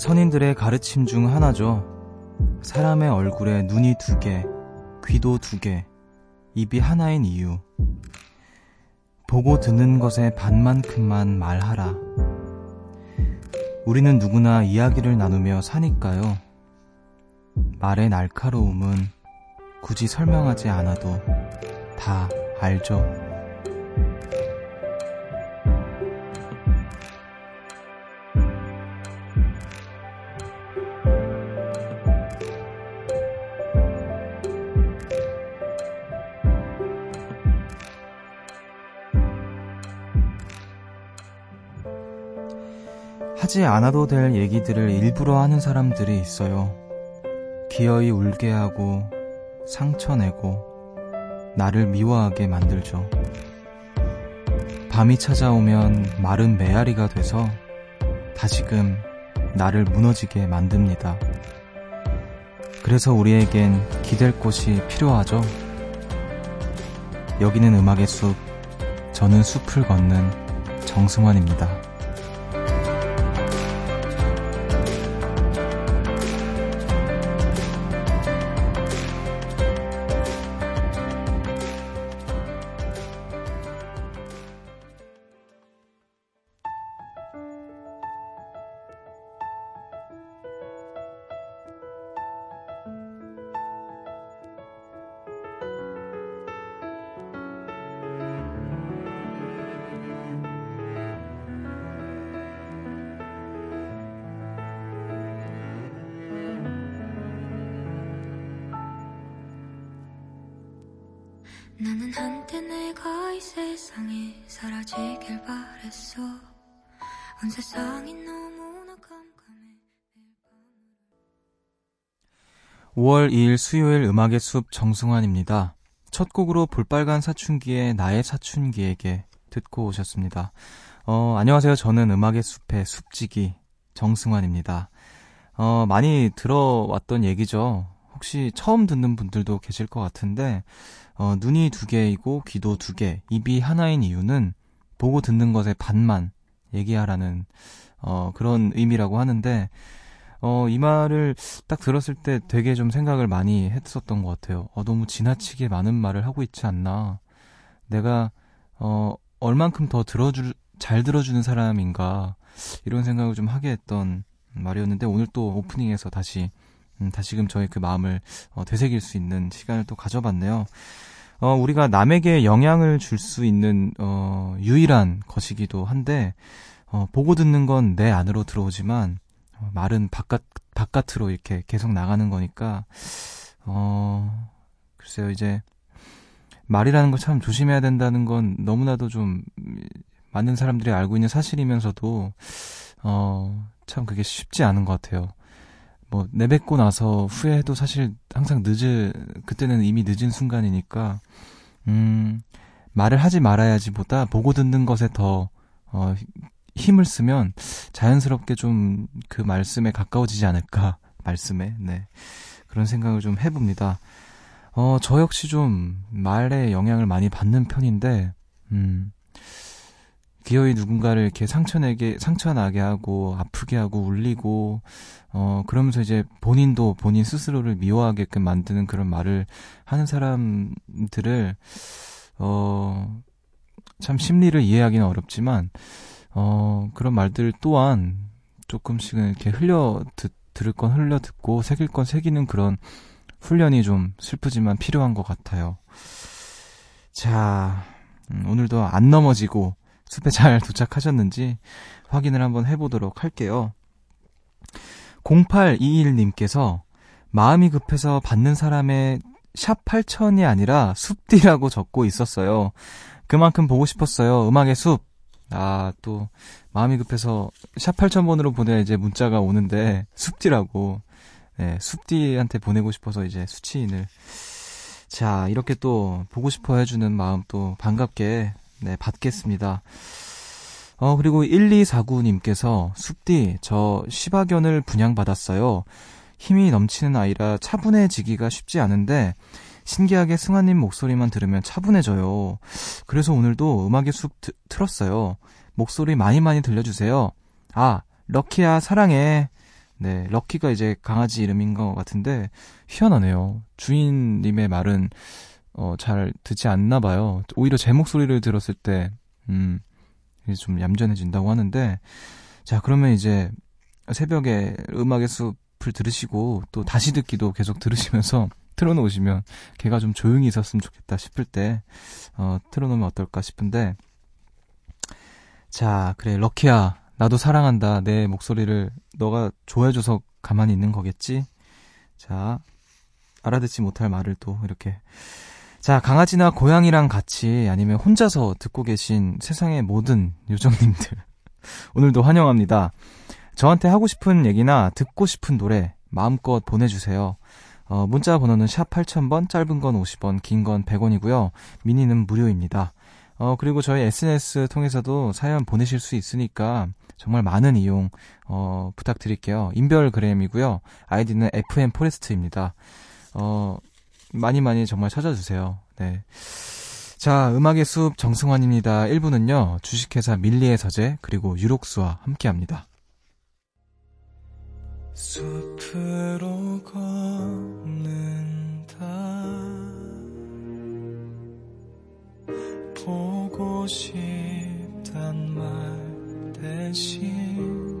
선인들의 가르침 중 하나죠. 사람의 얼굴에 눈이 두 개, 귀도 두 개, 입이 하나인 이유. 보고 듣는 것의 반만큼만 말하라. 우리는 누구나 이야기를 나누며 사니까요. 말의 날카로움은 굳이 설명하지 않아도 다 알죠. 하지 않아도 될 얘기들을 일부러 하는 사람들이 있어요. 기어이 울게 하고 상처내고 나를 미워하게 만들죠. 밤이 찾아오면 마른 메아리가 돼서 다시금 나를 무너지게 만듭니다. 그래서 우리에겐 기댈 곳이 필요하죠. 여기는 음악의 숲, 저는 숲을 걷는 정승환입니다. 나는 한때 내가 이 세상에 사라지길 바랬어 온 세상이 너무나 깜깜해 5월 2일 수요일 음악의 숲 정승환입니다. 첫 곡으로 볼빨간 사춘기의 나의 사춘기에게 듣고 오셨습니다. 어, 안녕하세요. 저는 음악의 숲의 숲지기 정승환입니다. 어, 많이 들어왔던 얘기죠. 혹시 처음 듣는 분들도 계실 것 같은데, 어, 눈이 두 개이고 귀도 두 개, 입이 하나인 이유는 보고 듣는 것의 반만 얘기하라는 어, 그런 의미라고 하는데 어, 이 말을 딱 들었을 때 되게 좀 생각을 많이 했었던 것 같아요. 어, 너무 지나치게 많은 말을 하고 있지 않나. 내가 어, 얼만큼 더 들어줄 잘 들어주는 사람인가 이런 생각을 좀 하게 했던 말이었는데 오늘 또 오프닝에서 다시 음, 다시금 저의 그 마음을 어, 되새길 수 있는 시간을 또 가져봤네요. 어, 우리가 남에게 영향을 줄 수 있는, 어, 유일한 것이기도 한데, 어, 보고 듣는 건 내 안으로 들어오지만, 어, 말은 바깥, 바깥으로 이렇게 계속 나가는 거니까, 어, 글쎄요, 이제, 말이라는 걸 참 조심해야 된다는 건 너무나도 좀, 많은 사람들이 알고 있는 사실이면서도, 어, 참 그게 쉽지 않은 것 같아요. 뭐 내뱉고 나서 후회해도 사실 항상 늦은 그때는 이미 늦은 순간이니까 음 말을 하지 말아야지보다 보고 듣는 것에 더 어, 힘을 쓰면 자연스럽게 좀 그 말씀에 가까워지지 않을까 말씀에 네 그런 생각을 좀 해봅니다. 어 저 역시 좀 말에 영향을 많이 받는 편인데 음 기어이 누군가를 이렇게 상처내게, 상처나게 하고, 아프게 하고, 울리고, 어, 그러면서 이제 본인도 본인 스스로를 미워하게끔 만드는 그런 말을 하는 사람들을, 어, 참 심리를 이해하기는 어렵지만, 어, 그런 말들 또한 조금씩은 이렇게 흘려 듣, 들을 건 흘려 듣고, 새길 건 새기는 그런 훈련이 좀 슬프지만 필요한 것 같아요. 자, 음, 오늘도 안 넘어지고, 숲에 잘 도착하셨는지 확인을 한번 해보도록 할게요. 0821님께서 마음이 급해서 받는 사람의 샵 8000이 아니라 숲디라고 적고 있었어요. 그만큼 보고 싶었어요. 음악의 숲. 아, 또, 마음이 급해서 샵 8000번으로 보내 이제 문자가 오는데, 숲디라고. 네, 숲디한테 보내고 싶어서 이제 수치인을. 자, 이렇게 또, 보고 싶어 해주는 마음 또 반갑게 네, 받겠습니다. 어, 그리고 1249님께서 숲디, 저 시바견을 분양받았어요. 힘이 넘치는 아이라 차분해지기가 쉽지 않은데, 신기하게 승환님 목소리만 들으면 차분해져요. 그래서 오늘도 음악의 숲 트, 틀었어요. 목소리 많이 많이 들려주세요. 아, 럭키야, 사랑해. 네, 럭키가 이제 강아지 이름인 것 같은데 희한하네요. 주인님의 말은 어, 잘 듣지 않나 봐요. 오히려 제 목소리를 들었을 때, 음, 좀 얌전해진다고 하는데, 자, 그러면 이제 새벽에 음악의 숲을 들으시고 또 다시 듣기도 계속 들으시면서 틀어놓으시면 걔가 좀 조용히 있었으면 좋겠다 싶을 때, 어, 틀어놓으면 어떨까 싶은데, 자, 그래, 럭키야. 나도 사랑한다. 내 목소리를 너가 좋아해줘서 가만히 있는 거겠지? 자, 알아듣지 못할 말을 또 이렇게. 자, 강아지나 고양이랑 같이 아니면 혼자서 듣고 계신 세상의 모든 요정님들. 오늘도 환영합니다. 저한테 하고 싶은 얘기나 듣고 싶은 노래 마음껏 보내주세요. 어, 문자 번호는 샵 8000번, 짧은 건 50원, 긴 건 100원이고요. 미니는 무료입니다. 어, 그리고 저희 SNS 통해서도 사연 보내실 수 있으니까 정말 많은 이용, 어, 부탁드릴게요. 인별그램이고요. 아이디는 FM 포레스트입니다. 어, 많이 많이 정말 찾아주세요. 네. 자, 음악의 숲 정승환입니다. 1부는요, 주식회사 밀리의 서재, 그리고 유록스와 함께 합니다. 숲으로 걷는다. 보고 싶단 말 대신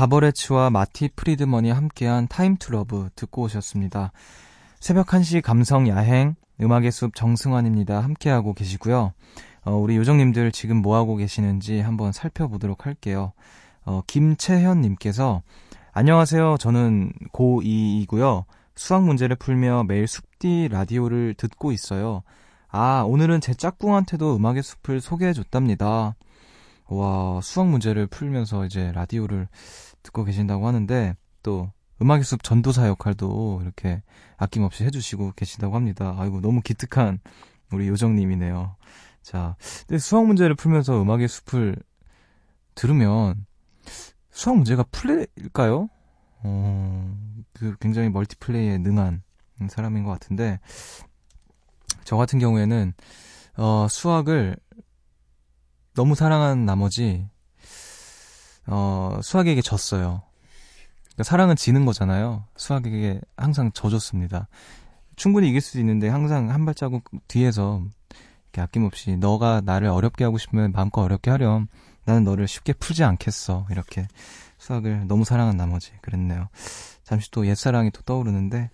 바버레츠와 마티 프리드먼이 함께한 Time to Love 듣고 오셨습니다. 새벽 1시 감성 야행 음악의 숲 정승환입니다. 함께하고 계시고요. 어, 우리 요정님들 지금 뭐하고 계시는지 한번 살펴보도록 할게요. 어, 김채현님께서 안녕하세요. 저는 고2이고요. 수학 문제를 풀며 매일 숲디 라디오를 듣고 있어요. 아, 오늘은 제 짝꿍한테도 음악의 숲을 소개해 줬답니다. 와, 수학 문제를 풀면서 이제 라디오를 듣고 계신다고 하는데, 또, 음악의 숲 전도사 역할도 이렇게 아낌없이 해주시고 계신다고 합니다. 아이고, 너무 기특한 우리 요정님이네요. 자, 근데 수학 문제를 풀면서 음악의 숲을 들으면, 수학 문제가 풀릴까요? 어, 그 굉장히 멀티플레이에 능한 사람인 것 같은데, 저 같은 경우에는, 어, 수학을 너무 사랑한 나머지, 어, 수학에게 졌어요. 그러니까 사랑은 지는 거잖아요. 수학에게 항상 져줬습니다. 충분히 이길 수도 있는데 항상 한 발자국 뒤에서 이렇게 아낌없이 너가 나를 어렵게 하고 싶으면 마음껏 어렵게 하렴. 나는 너를 쉽게 풀지 않겠어. 이렇게 수학을 너무 사랑한 나머지 그랬네요. 잠시 또 옛사랑이 또 떠오르는데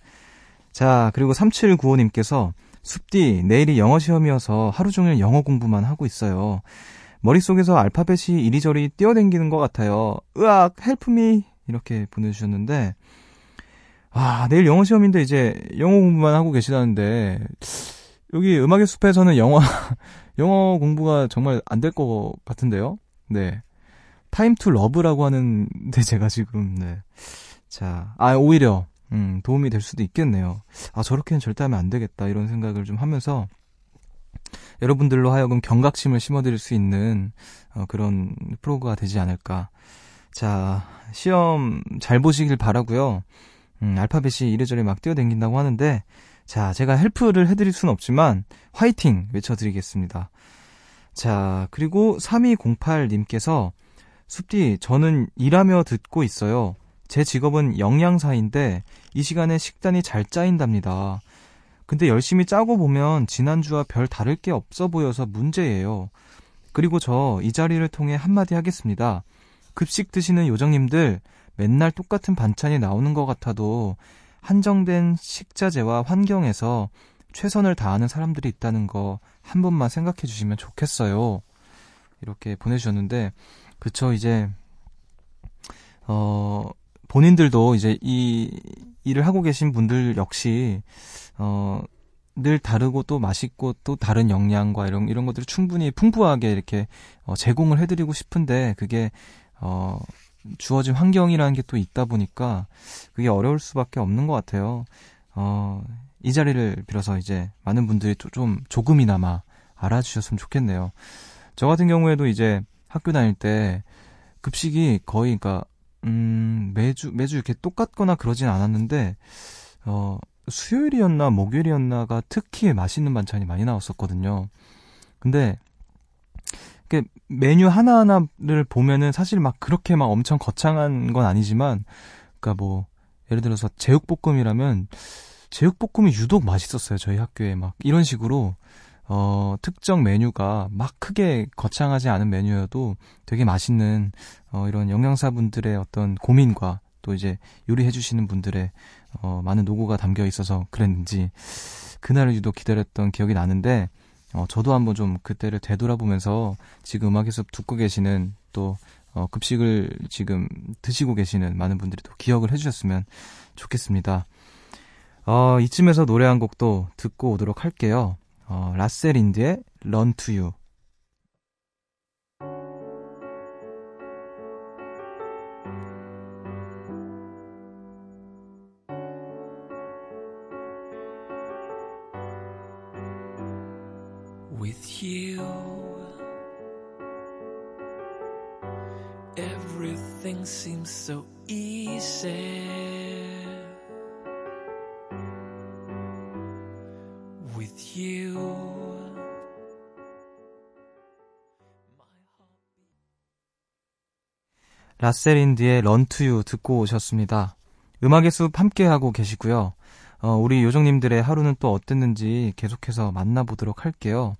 자 그리고 3795님께서 숲디 내일이 영어 시험이어서 하루 종일 영어 공부만 하고 있어요. 머릿속에서 알파벳이 이리저리 뛰어댕기는 것 같아요. 으악, help me! 이렇게 보내주셨는데, 아, 내일 영어 시험인데 이제 영어 공부만 하고 계시다는데, 여기 음악의 숲에서는 영어, 영어 공부가 정말 안 될 것 같은데요? 네. Time to Love라고 하는데 제가 지금, 네. 자, 아, 오히려, 음, 도움이 될 수도 있겠네요. 아, 저렇게는 절대 하면 안 되겠다, 이런 생각을 좀 하면서, 여러분들로 하여금 경각심을 심어드릴 수 있는 어, 그런 프로가 되지 않을까. 자, 시험 잘 보시길 바라고요. 음, 알파벳이 이래저래 막 뛰어댕긴다고 하는데 자, 제가 헬프를 해드릴 수는 없지만 화이팅 외쳐드리겠습니다. 자, 그리고 3208님께서 숲디, 저는 일하며 듣고 있어요. 제 직업은 영양사인데 이 시간에 식단이 잘 짜인답니다. 근데 열심히 짜고 보면 지난주와 별 다를 게 없어 보여서 문제예요. 그리고 저 이 자리를 통해 한마디 하겠습니다. 급식 드시는 요정님들 맨날 똑같은 반찬이 나오는 것 같아도 한정된 식자재와 환경에서 최선을 다하는 사람들이 있다는 거 한 번만 생각해 주시면 좋겠어요. 이렇게 보내주셨는데, 그쵸, 이제, 어, 본인들도 이제 이 일을 하고 계신 분들 역시, 어, 늘 다르고 또 맛있고 또 다른 영양과 이런, 이런 것들을 충분히 풍부하게 이렇게 어, 제공을 해드리고 싶은데, 그게, 어, 주어진 환경이라는 게 또 있다 보니까 그게 어려울 수밖에 없는 것 같아요. 어, 이 자리를 빌어서 이제 많은 분들이 좀 조금이나마 알아주셨으면 좋겠네요. 저 같은 경우에도 이제 학교 다닐 때 급식이 거의 그러니까 음, 매주 매주 이렇게 똑같거나 그러진 않았는데 어, 수요일이었나 목요일이었나가 특히 맛있는 반찬이 많이 나왔었거든요. 근데 그 메뉴 하나하나를 보면은 사실 막 그렇게 막 엄청 거창한 건 아니지만 그니까 뭐 예를 들어서 제육볶음이라면 제육볶음이 유독 맛있었어요. 저희 학교에 막 이런 식으로 어, 특정 메뉴가 막 크게 거창하지 않은 메뉴여도 되게 맛있는 어, 이런 영양사분들의 어떤 고민과 또 이제 요리해 주시는 분들의 어, 많은 노고가 담겨 있어서 그랬는지 그날을 유독 기다렸던 기억이 나는데 어, 저도 한번 좀 그때를 되돌아보면서 지금 음악의 숲 듣고 계시는 또 어, 급식을 지금 드시고 계시는 많은 분들이 또 기억을 해주셨으면 좋겠습니다. 어, 이쯤에서 노래 한 곡도 듣고 오도록 할게요. 어, Run to You. 라셀인드의 런투유 듣고 오셨습니다. 음악의 숲 함께하고 계시고요. 어, 우리 요정님들의 하루는 또 어땠는지 계속해서 만나보도록 할게요.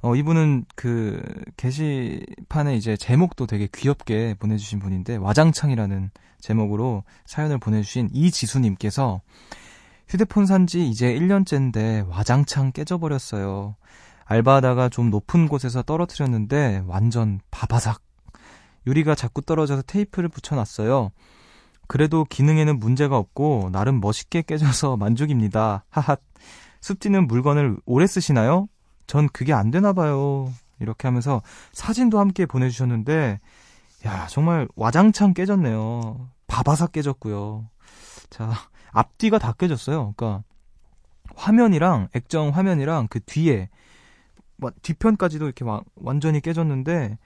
어, 이분은 그 게시판에 이제 제목도 되게 귀엽게 보내주신 분인데 와장창이라는 제목으로 사연을 보내주신 이지수님께서 휴대폰 산지 이제 1년째인데 와장창 깨져버렸어요. 알바하다가 좀 높은 곳에서 떨어뜨렸는데 완전 바바삭. 유리가 자꾸 떨어져서 테이프를 붙여놨어요. 그래도 기능에는 문제가 없고 나름 멋있게 깨져서 만족입니다. 하하. 습지는 물건을 오래 쓰시나요? 전 그게 안 되나 봐요. 이렇게 하면서 사진도 함께 보내주셨는데, 야, 정말 와장창 깨졌네요. 바바삭 깨졌고요. 자, 앞뒤가 다 깨졌어요. 그러니까, 화면이랑, 액정 화면이랑 그 뒤에, 뒤편까지도 이렇게 막 완전히 깨졌는데,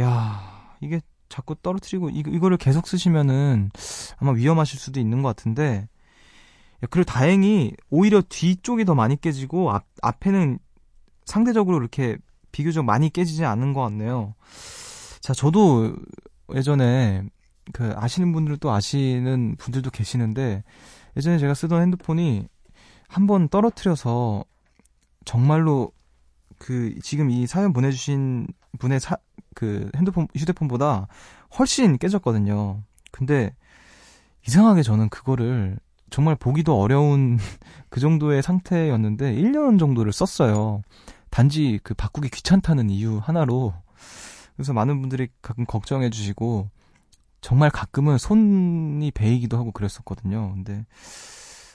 야, 이게 자꾸 떨어뜨리고, 이, 이거를 계속 쓰시면은 아마 위험하실 수도 있는 것 같은데, 그리고 다행히 오히려 뒤쪽이 더 많이 깨지고 앞, 앞에는 상대적으로 이렇게 비교적 많이 깨지지 않는 것 같네요. 자, 저도 예전에 그 아시는 분들도 아시는 분들도 계시는데 예전에 제가 쓰던 핸드폰이 한 번 떨어뜨려서 정말로 그 지금 이 사연 보내주신 분의 사, 그 핸드폰 휴대폰보다 훨씬 깨졌거든요. 근데 이상하게 저는 그거를 정말 보기도 어려운 그 정도의 상태였는데 1년 정도를 썼어요. 단지 그 바꾸기 귀찮다는 이유 하나로 그래서 많은 분들이 가끔 걱정해 주시고 정말 가끔은 손이 베이기도 하고 그랬었거든요. 근데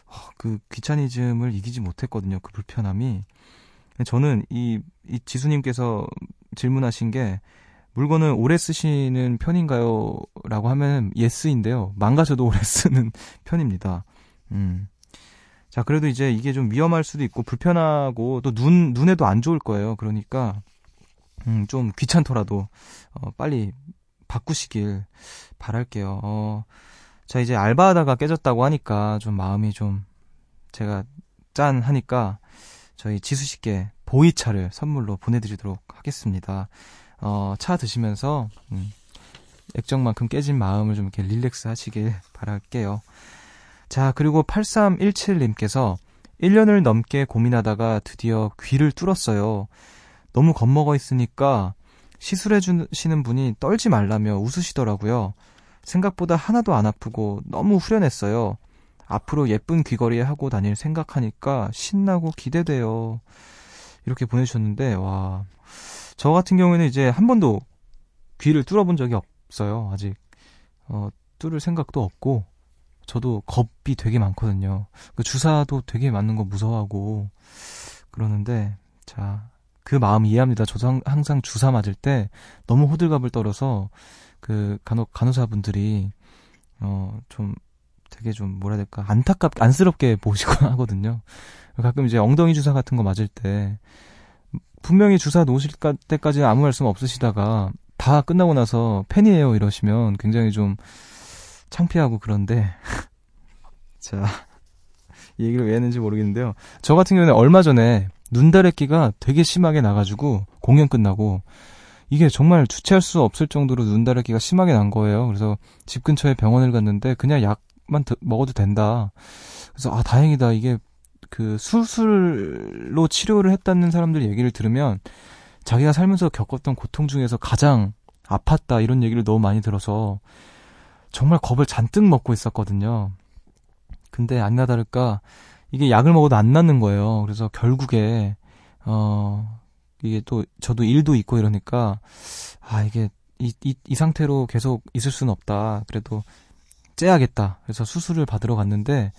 어, 그 귀차니즘을 이기지 못했거든요. 그 불편함이. 저는 이, 이 지수님께서 질문하신 게 물건을 오래 쓰시는 편인가요? 라고 하면 yes인데요. 망가져도 오래 쓰는 편입니다. 음. 자, 그래도 이제 이게 좀 위험할 수도 있고 불편하고 또 눈, 눈에도 안 좋을 거예요. 그러니까, 음, 좀 귀찮더라도, 어, 빨리 바꾸시길 바랄게요. 어, 자, 이제 알바하다가 깨졌다고 하니까 좀 마음이 좀 제가 짠 하니까 저희 지수 씨께 보이차를 선물로 보내드리도록 하겠습니다. 어, 차 드시면서, 음, 액정만큼 깨진 마음을 좀 이렇게 릴렉스 하시길 바랄게요. 자, 그리고 8317님께서 1년을 넘게 고민하다가 드디어 귀를 뚫었어요. 너무 겁먹어 있으니까 시술해 주시는 분이 떨지 말라며 웃으시더라고요. 생각보다 하나도 안 아프고 너무 후련했어요. 앞으로 예쁜 귀걸이 하고 다닐 생각하니까 신나고 기대돼요. 이렇게 보내주셨는데, 와. 저 같은 경우에는 이제 한 번도 귀를 뚫어본 적이 없어요. 아직, 어, 뚫을 생각도 없고, 저도 겁이 되게 많거든요. 그 주사도 되게 맞는 거 무서워하고, 그러는데, 자, 그 마음 이해합니다. 저도 항상 주사 맞을 때 너무 호들갑을 떨어서, 그 간호, 간호사분들이, 어, 좀 되게 좀 뭐라 해야 될까 안타깝 안쓰럽게 보시곤 하거든요. 가끔 이제 엉덩이 주사 같은 거 맞을 때 분명히 주사 놓으실 때까지 아무 말씀 없으시다가 다 끝나고 나서 팬이에요 이러시면 굉장히 좀 창피하고 그런데 자, 이 얘기를 왜 했는지 모르겠는데요. 저 같은 경우는 얼마 전에 눈다래끼가 되게 심하게 나가지고 공연 끝나고 이게 정말 주체할 수 없을 정도로 눈다래끼가 심하게 난 거예요. 그래서 집 근처에 병원을 갔는데 그냥 약만 먹어도 된다. 그래서 아 다행이다. 이게 그 수술로 치료를 했다는 사람들 얘기를 들으면 자기가 살면서 겪었던 고통 중에서 가장 아팠다 이런 얘기를 너무 많이 들어서 정말 겁을 잔뜩 먹고 있었거든요. 근데 아니나 다를까 이게 약을 먹어도 안 낫는 거예요. 그래서 결국에 어 이게 또 저도 일도 있고 이러니까 아 이게 이, 이, 이 상태로 계속 있을 수는 없다. 그래도 째야겠다. 그래서 수술을 받으러 갔는데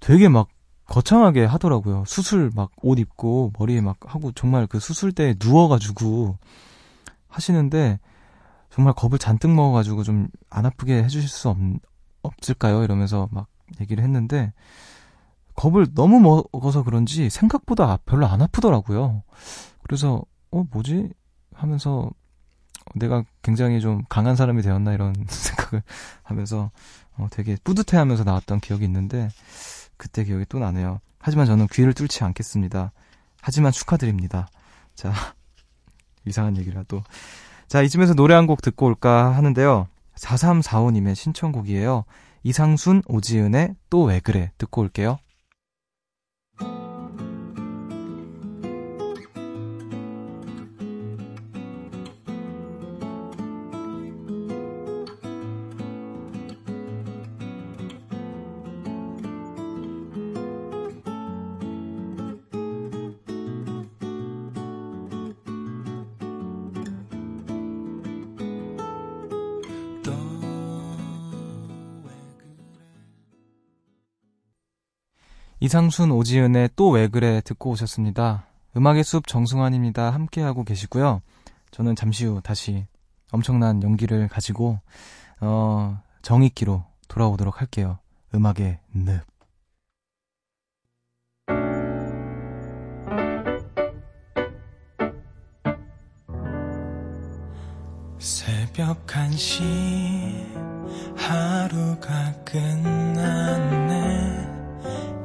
되게 막 거창하게 하더라고요. 수술 막 옷 입고 머리에 막 하고 정말 그 수술대에 누워가지고 하시는데 정말 겁을 잔뜩 먹어가지고 좀 안 아프게 해주실 수 없, 없을까요? 이러면서 막 얘기를 했는데 겁을 너무 먹어서 그런지 생각보다 별로 안 아프더라고요. 그래서 어 뭐지 하면서 내가 굉장히 좀 강한 사람이 되었나 이런 생각을 하면서 어 되게 뿌듯해하면서 나왔던 기억이 있는데 그때 기억이 또 나네요. 하지만 저는 귀를 뚫지 않겠습니다. 하지만 축하드립니다. 자 이상한 얘기라도 자, 이쯤에서 노래 한 곡 듣고 올까 하는데요. 4345님의 신청곡이에요. 이상순, 오지은의 또 왜 그래 듣고 올게요. 이상순 오지은의 또 왜 그래 듣고 오셨습니다. 음악의 숲 정승환입니다. 함께하고 계시고요. 저는 잠시 후 다시 엄청난 연기를 가지고 어, 정익기로 돌아오도록 할게요. 음악의 늪. 새벽 1시 하루가 끝났네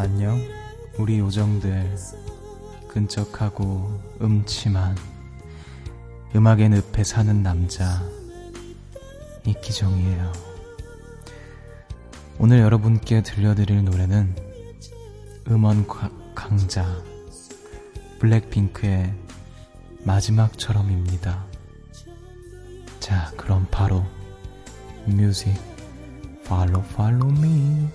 안녕, 우리 요정들. 끈적하고 음침한 음악의 늪에 사는 남자 이기정이에요. 오늘 여러분께 들려드릴 노래는 음원 강자 블랙핑크의 마지막처럼입니다. 자, 그럼 바로 뮤직 팔로 팔로 미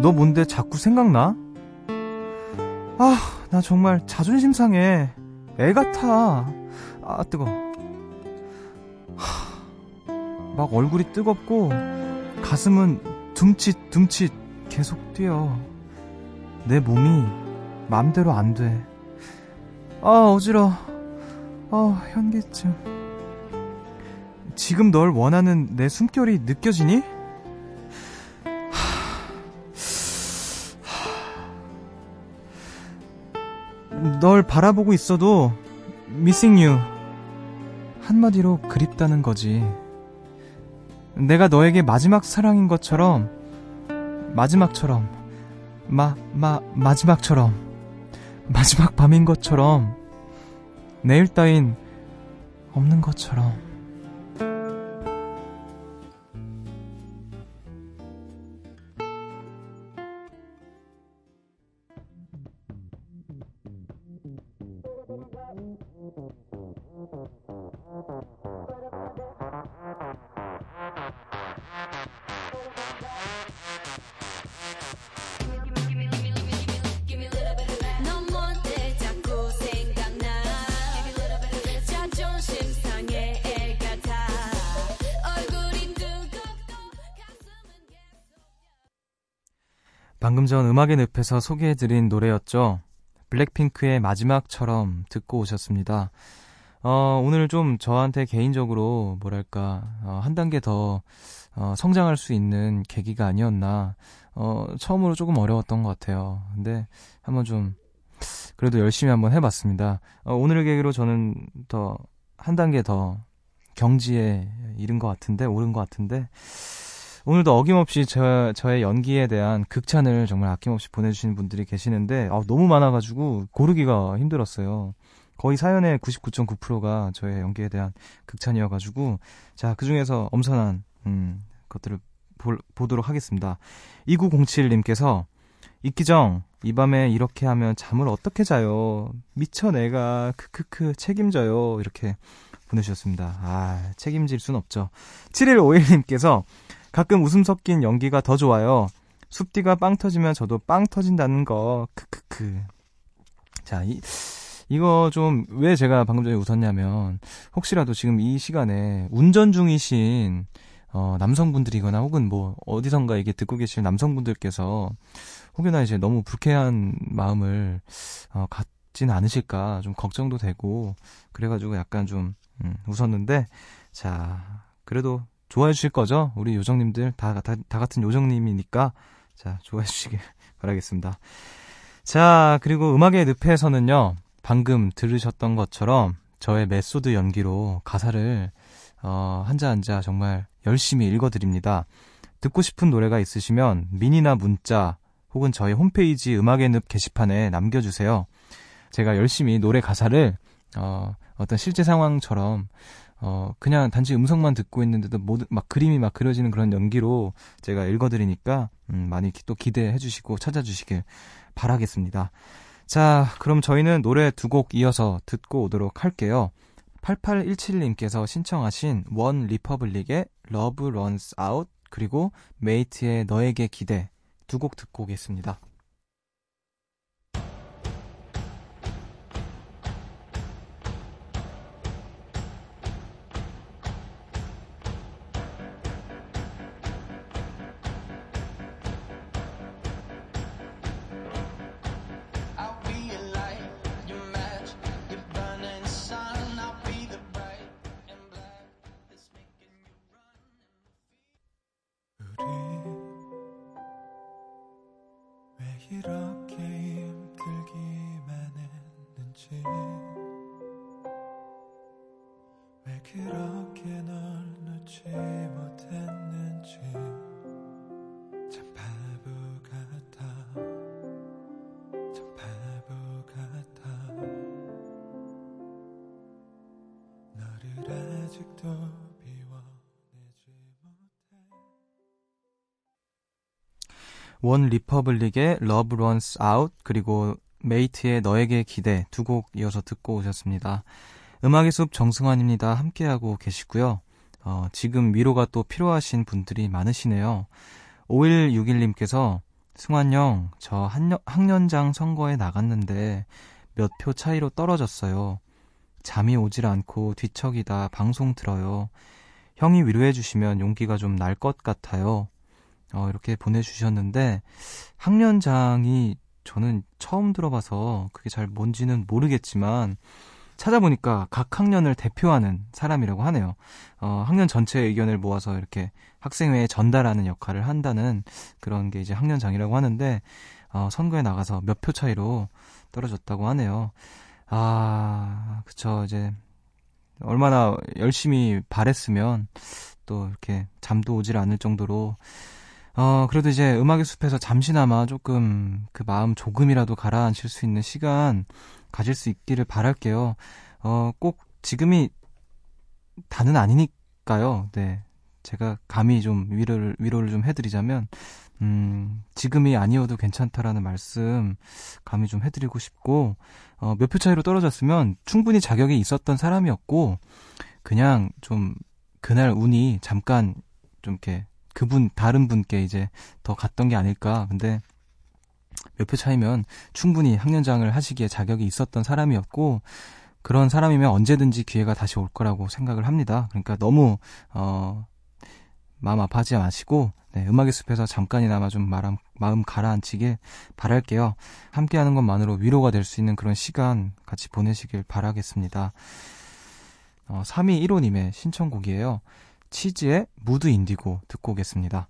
너 뭔데 자꾸 생각나? 아, 나 정말 자존심 상해. 애 같아. 아, 뜨거. 막 얼굴이 뜨겁고 가슴은 둠칫 둠칫 계속 뛰어. 내 몸이 맘대로 안 돼. 아, 어지러. 아, 현기증. 지금 널 원하는 내 숨결이 느껴지니? 널 바라보고 있어도 missing you 한마디로 그립다는 거지. 내가 너에게 마지막 사랑인 것처럼 마지막처럼 마, 마, 마지막처럼 마지막 밤인 것처럼 내일 따윈 없는 것처럼 방금 전 음악의 늪에서 소개해드린 노래였죠. 블랙핑크의 마지막처럼 듣고 오셨습니다. 어, 오늘 좀 저한테 개인적으로 뭐랄까 어, 한 단계 더 어, 성장할 수 있는 계기가 아니었나. 어, 처음으로 조금 어려웠던 것 같아요. 근데 한번 좀 그래도 열심히 한번 해봤습니다. 어, 오늘의 계기로 저는 더 한 단계 더 경지에 이른 것 같은데 오른 것 같은데 오늘도 어김없이 저, 저의 연기에 대한 극찬을 정말 아낌없이 보내주시는 분들이 계시는데 아, 너무 많아가지고 고르기가 힘들었어요. 거의 사연의 99.9%가 저의 연기에 대한 극찬이어가지고 자 그 중에서 엄선한 음, 것들을 볼, 보도록 하겠습니다. 2907님께서 이기정 이 밤에 이렇게 하면 잠을 어떻게 자요? 미쳐 내가 크크크 책임져요 이렇게 보내주셨습니다. 아 책임질 순 없죠. 7151님께서 가끔 웃음 섞인 연기가 더 좋아요. 숲디가 빵 터지면 저도 빵 터진다는 거. 크크크. 자, 이, 이거 좀 왜 제가 방금 전에 웃었냐면 혹시라도 지금 이 시간에 운전 중이신 어, 남성분들이거나 혹은 뭐 어디선가 이게 듣고 계실 남성분들께서 혹여나 이제 너무 불쾌한 마음을 어, 갖진 않으실까 좀 걱정도 되고 그래가지고 약간 좀 음, 웃었는데 자 그래도 좋아해 주실 거죠? 우리 요정님들 다, 다, 다 같은 요정님이니까 자 좋아해 주시길 바라겠습니다. 자 그리고 음악의 늪에서는요 방금 들으셨던 것처럼 저의 메소드 연기로 가사를 어, 한자 한자 정말 열심히 읽어드립니다. 듣고 싶은 노래가 있으시면 미니나 문자 혹은 저희 홈페이지 음악의 늪 게시판에 남겨주세요. 제가 열심히 노래 가사를 어, 어떤 실제 상황처럼 어, 그냥 단지 음성만 듣고 있는데도 모두, 막 그림이 막 그려지는 그런 연기로 제가 읽어드리니까, 음, 많이 또 기대해 주시고 찾아주시길 바라겠습니다. 자, 그럼 저희는 노래 두 곡 이어서 듣고 오도록 할게요. 8817님께서 신청하신 OneRepublic의 Love Runs Out, 그리고 메이트의 너에게 기대 두 곡 듣고 오겠습니다. 이렇게 힘들기만 했는지. 왜 그렇 OneRepublic의 Love Runs Out 그리고 메이트의 너에게 기대 두 곡 이어서 듣고 오셨습니다. 음악의 숲 정승환입니다. 함께하고 계시고요. 어, 지금 위로가 또 필요하신 분들이 많으시네요. 5161님께서 승환 형, 저 한여, 학년장 선거에 나갔는데 몇 표 차이로 떨어졌어요. 잠이 오질 않고 뒤척이다 방송 들어요. 형이 위로해 주시면 용기가 좀 날 것 같아요. 어, 이렇게 보내주셨는데, 학년장이 저는 처음 들어봐서 그게 잘 뭔지는 모르겠지만, 찾아보니까 각 학년을 대표하는 사람이라고 하네요. 어, 학년 전체의 의견을 모아서 이렇게 학생회에 전달하는 역할을 한다는 그런 게 이제 학년장이라고 하는데, 어, 선거에 나가서 몇 표 차이로 떨어졌다고 하네요. 아, 그쵸. 이제, 얼마나 열심히 바랬으면 또 이렇게 잠도 오질 않을 정도로 어, 그래도 이제 음악의 숲에서 잠시나마 조금 그 마음 조금이라도 가라앉힐 수 있는 시간 가질 수 있기를 바랄게요. 어, 꼭 지금이 다는 아니니까요. 네. 제가 감히 좀 위로를, 위로를 좀 해드리자면, 음, 지금이 아니어도 괜찮다라는 말씀 감히 좀 해드리고 싶고, 어, 몇 표 차이로 떨어졌으면 충분히 자격이 있었던 사람이었고, 그냥 좀, 그날 운이 잠깐 좀 이렇게 그분, 다른 분께 이제 더 갔던 게 아닐까. 근데 몇 표 차이면 충분히 학년장을 하시기에 자격이 있었던 사람이었고, 그런 사람이면 언제든지 기회가 다시 올 거라고 생각을 합니다. 그러니까 너무, 어, 마음 아파하지 마시고, 네, 음악의 숲에서 잠깐이나마 좀 마음, 마음 가라앉히길 바랄게요. 함께하는 것만으로 위로가 될 수 있는 그런 시간 같이 보내시길 바라겠습니다. 어, 3215님의 신청곡이에요. 치즈의 무드 인디고 듣고 오겠습니다.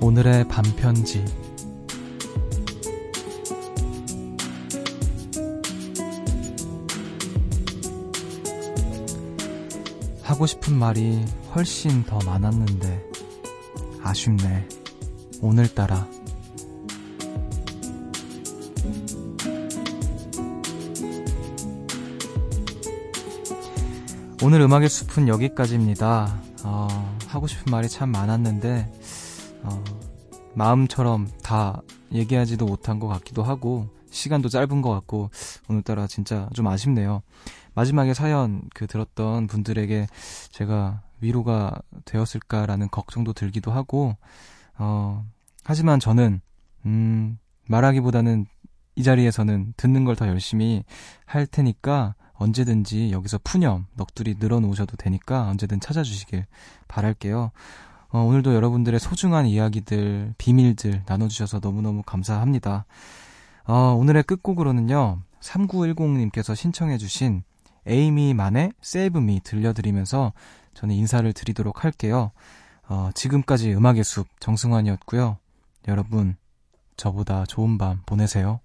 오늘의 반편지 하고 싶은 말이 훨씬 더 많았는데 아쉽네. 오늘따라. 오늘 음악의 숲은 여기까지입니다. 어, 하고 싶은 말이 참 많았는데 어, 마음처럼 다 얘기하지도 못한 것 같기도 하고 시간도 짧은 것 같고 오늘따라 진짜 좀 아쉽네요. 마지막에 사연 그 들었던 분들에게 제가 위로가 되었을까라는 걱정도 들기도 하고 어 하지만 저는 음 말하기보다는 이 자리에서는 듣는 걸 더 열심히 할 테니까 언제든지 여기서 푸념 넋두리 늘어놓으셔도 되니까 언제든 찾아주시길 바랄게요. 어, 오늘도 여러분들의 소중한 이야기들, 비밀들 나눠주셔서 너무너무 감사합니다. 어, 오늘의 끝곡으로는요, 3910님께서 신청해주신 에이미만의 Save Me 들려드리면서 저는 인사를 드리도록 할게요. 어, 지금까지 음악의 숲 정승환이었고요. 여러분, 저보다 좋은 밤 보내세요.